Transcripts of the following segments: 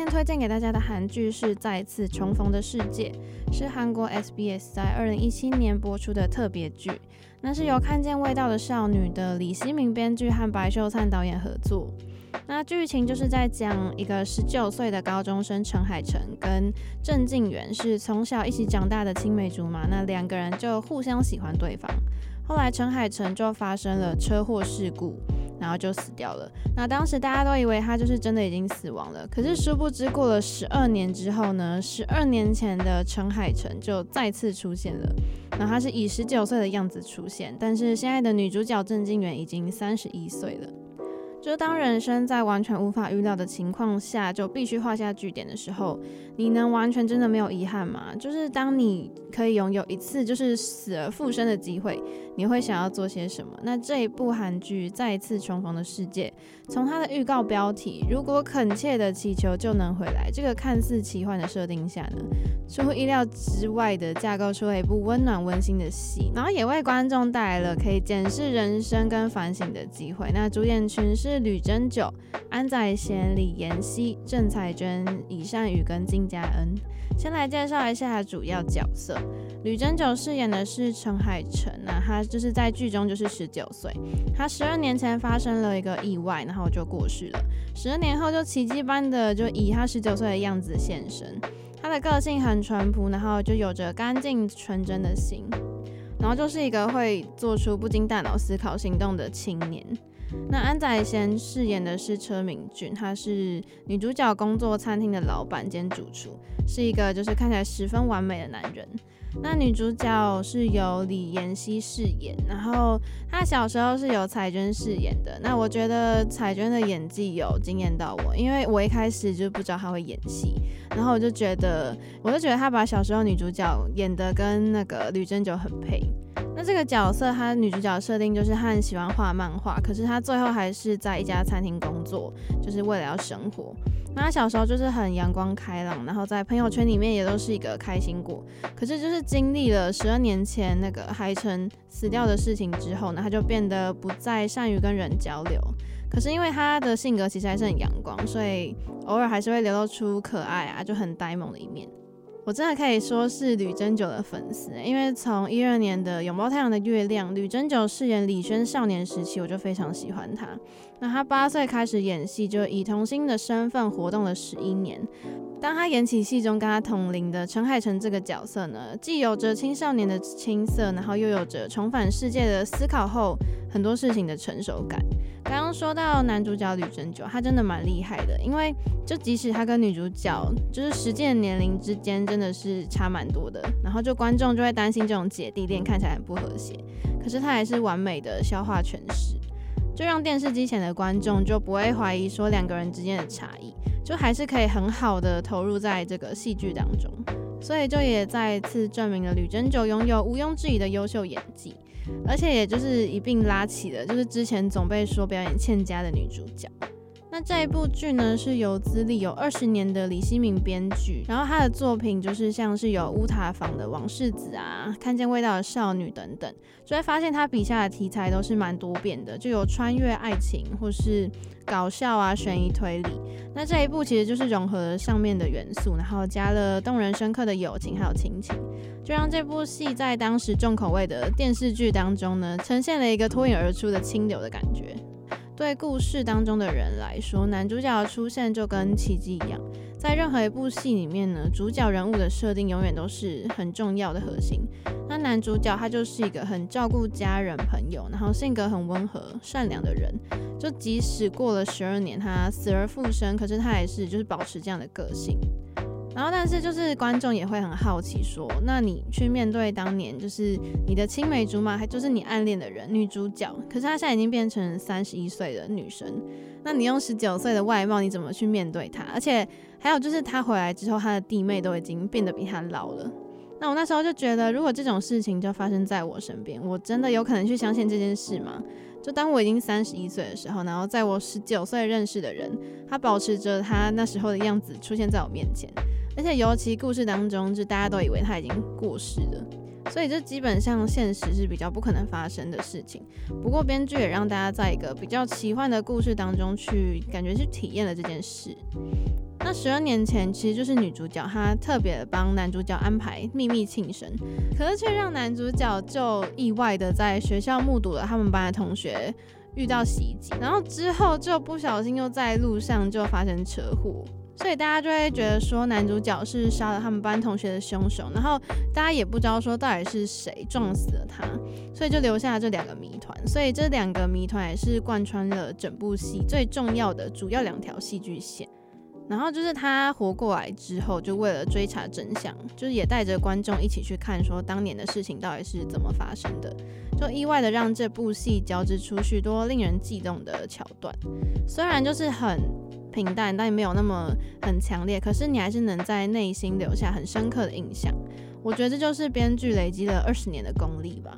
今天推荐给大家的韩剧是《再次重逢的世界》，是韩国 SBS 在二零一七年播出的特别剧。那是由看见味道的少女的李熙敏编剧和白秀灿导演合作。那剧情就是在讲一个十九岁的高中生陈海辰跟郑敬元是从小一起长大的青梅竹马，那两个人就互相喜欢对方。后来陈海辰就发生了车祸事故。然后就死掉了。那当时大家都以为他就是真的已经死亡了，可是殊不知过了十二年之后呢，十二年前的陈海辰就再次出现了。那他是以十九岁的样子出现，但是现在的女主角郑静元已经三十一岁了。就当人生在完全无法预料的情况下，就必须画下句点的时候，你能完全真的没有遗憾吗？就是当你可以拥有一次就是死而复生的机会，你会想要做些什么？那这一部韩剧《再一次重逢的世界》，从它的预告标题“如果恳切的祈求就能回来”这个看似奇幻的设定下呢，出乎意料之外的架构出了一部温暖温馨的戏，然后也为观众带来了可以检视人生跟反省的机会。那主演群是。是吕珍九、安宰贤、李妍希、郑彩娟、李善宇跟金佳恩。先来介绍一下主要角色。吕珍九饰演的是陈海辰，那他就是在剧中就是十九岁。他十二年前发生了一个意外，然后就过世了。十二年后就奇迹般的就以他十九岁的样子现身。他的个性很淳朴，然后就有着干净纯真的心，然后就是一个会做出不经大脑思考行动的青年。那安宰贤饰演的是车明俊，他是女主角工作餐厅的老板兼主厨，是一个就是看起来十分完美的男人。那女主角是由李妍希饰演，然后她小时候是由彩娟饰演的。那我觉得彩娟的演技有惊艳到我，因为我一开始就不知道她会演戏，然后我就觉得，我就觉得她把小时候女主角演得跟那个吕珍九很配。那这个角色，她女主角设定就是她很喜欢画漫画，可是她最后还是在一家餐厅工作，就是为了要生活。那她小时候就是很阳光开朗，然后在朋友圈里面也都是一个开心果。可是就是经历了十二年前那个海城死掉的事情之后呢，她就变得不再善于跟人交流。可是因为她的性格其实还是很阳光，所以偶尔还是会流露出可爱啊，就很呆萌的一面。我真的可以说是吕珍九的粉丝，因为从一二年的《拥抱太阳的月亮》，吕珍九饰演李轩少年时期，我就非常喜欢他。那他八岁开始演戏，就以童星的身份活动了十一年。当他演起戏中跟他同龄的陈海辰这个角色呢，既有着青少年的青涩，然后又有着重返世界的思考后很多事情的成熟感。刚刚说到男主角吕珍九，他真的蛮厉害的，因为就即使他跟女主角就是实际的年龄之间真的是差蛮多的，然后就观众就会担心这种姐弟恋看起来很不和谐，可是他还是完美的消化诠释，就让电视机前的观众就不会怀疑说两个人之间的差异。就还是可以很好的投入在这个戏剧当中，所以就也再次证明了吕珍九拥有毋庸置疑的优秀演技，而且也就是一并拉起了就是之前总被说表演欠佳的女主角。那这一部剧呢，是由资历有二十年的李熙敏编剧，然后他的作品就是像是有乌塔房的王世子啊，看见味道的少女等等，就会发现他笔下的题材都是蛮多变的，就有穿越爱情或是搞笑啊、悬疑推理。那这一部其实就是融合了上面的元素，然后加了动人深刻的友情还有亲情，就让这部戏在当时重口味的电视剧当中呢，呈现了一个脱颖而出的清流的感觉。对故事当中的人来说，男主角的出现就跟奇迹一样。在任何一部戏里面呢，主角人物的设定永远都是很重要的核心。那男主角他就是一个很照顾家人朋友，然后性格很温和善良的人。就即使过了十二年，他死而复生，可是他还是就是保持这样的个性。然后，但是就是观众也会很好奇，说，那你去面对当年就是你的青梅竹马，还就是你暗恋的人，女主角，可是她现在已经变成三十一岁的女生，那你用十九岁的外貌，你怎么去面对她？而且还有就是她回来之后，她的弟妹都已经变得比她老了。那我那时候就觉得，如果这种事情就发生在我身边，我真的有可能去相信这件事吗？就当我已经三十一岁的时候，然后在我十九岁认识的人，他保持着他那时候的样子出现在我面前，而且尤其故事当中，就大家都以为他已经过世了，所以这基本上现实是比较不可能发生的事情。不过编剧也让大家在一个比较奇幻的故事当中去感觉去体验了这件事。那十二年前，其实就是女主角她特别帮男主角安排秘密庆生，可是却让男主角就意外的在学校目睹了他们班的同学遇到袭击，然后之后就不小心又在路上就发生车祸。所以大家就会觉得说男主角是杀了他们班同学的凶手，然后大家也不知道说到底是谁撞死了他，所以就留下了这两个谜团。所以这两个谜团也是贯穿了整部戏最重要的主要两条戏剧线。然后就是他活过来之后，就为了追查真相，就是也带着观众一起去看说当年的事情到底是怎么发生的，就意外的让这部戏交织出许多令人悸动的桥段，虽然就是很。平淡，但也没有那么很强烈。可是你还是能在内心留下很深刻的印象。我觉得这就是编剧累积了二十年的功力吧。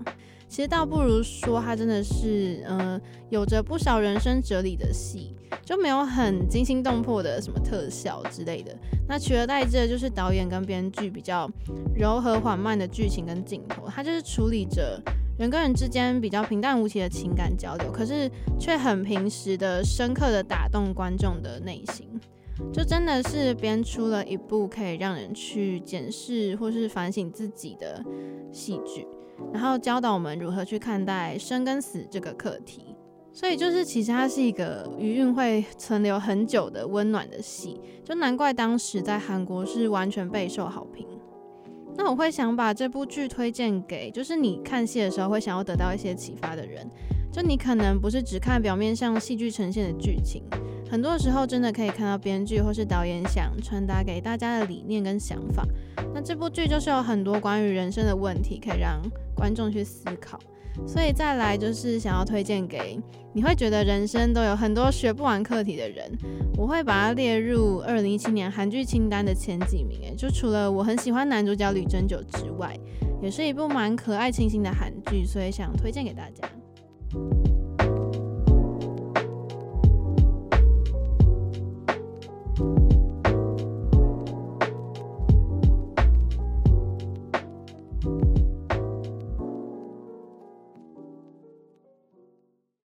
其实倒不如说，它真的是呃有着不少人生哲理的戏，就没有很惊心动魄的什么特效之类的。那取而代之的就是导演跟编剧比较柔和缓慢的剧情跟镜头，它就是处理着。人跟人之间比较平淡无奇的情感交流，可是却很平实的、深刻的打动观众的内心，就真的是编出了一部可以让人去检视或是反省自己的戏剧，然后教导我们如何去看待生跟死这个课题。所以就是其实它是一个余韵会存留很久的温暖的戏，就难怪当时在韩国是完全备受好评。那我会想把这部剧推荐给，就是你看戏的时候会想要得到一些启发的人。就你可能不是只看表面上戏剧呈现的剧情，很多时候真的可以看到编剧或是导演想传达给大家的理念跟想法。那这部剧就是有很多关于人生的问题，可以让观众去思考。所以再来就是想要推荐给你会觉得人生都有很多学不完课题的人，我会把它列入二零一七年韩剧清单的前几名。诶，就除了我很喜欢男主角吕珍九之外，也是一部蛮可爱清新的韩剧，所以想推荐给大家。you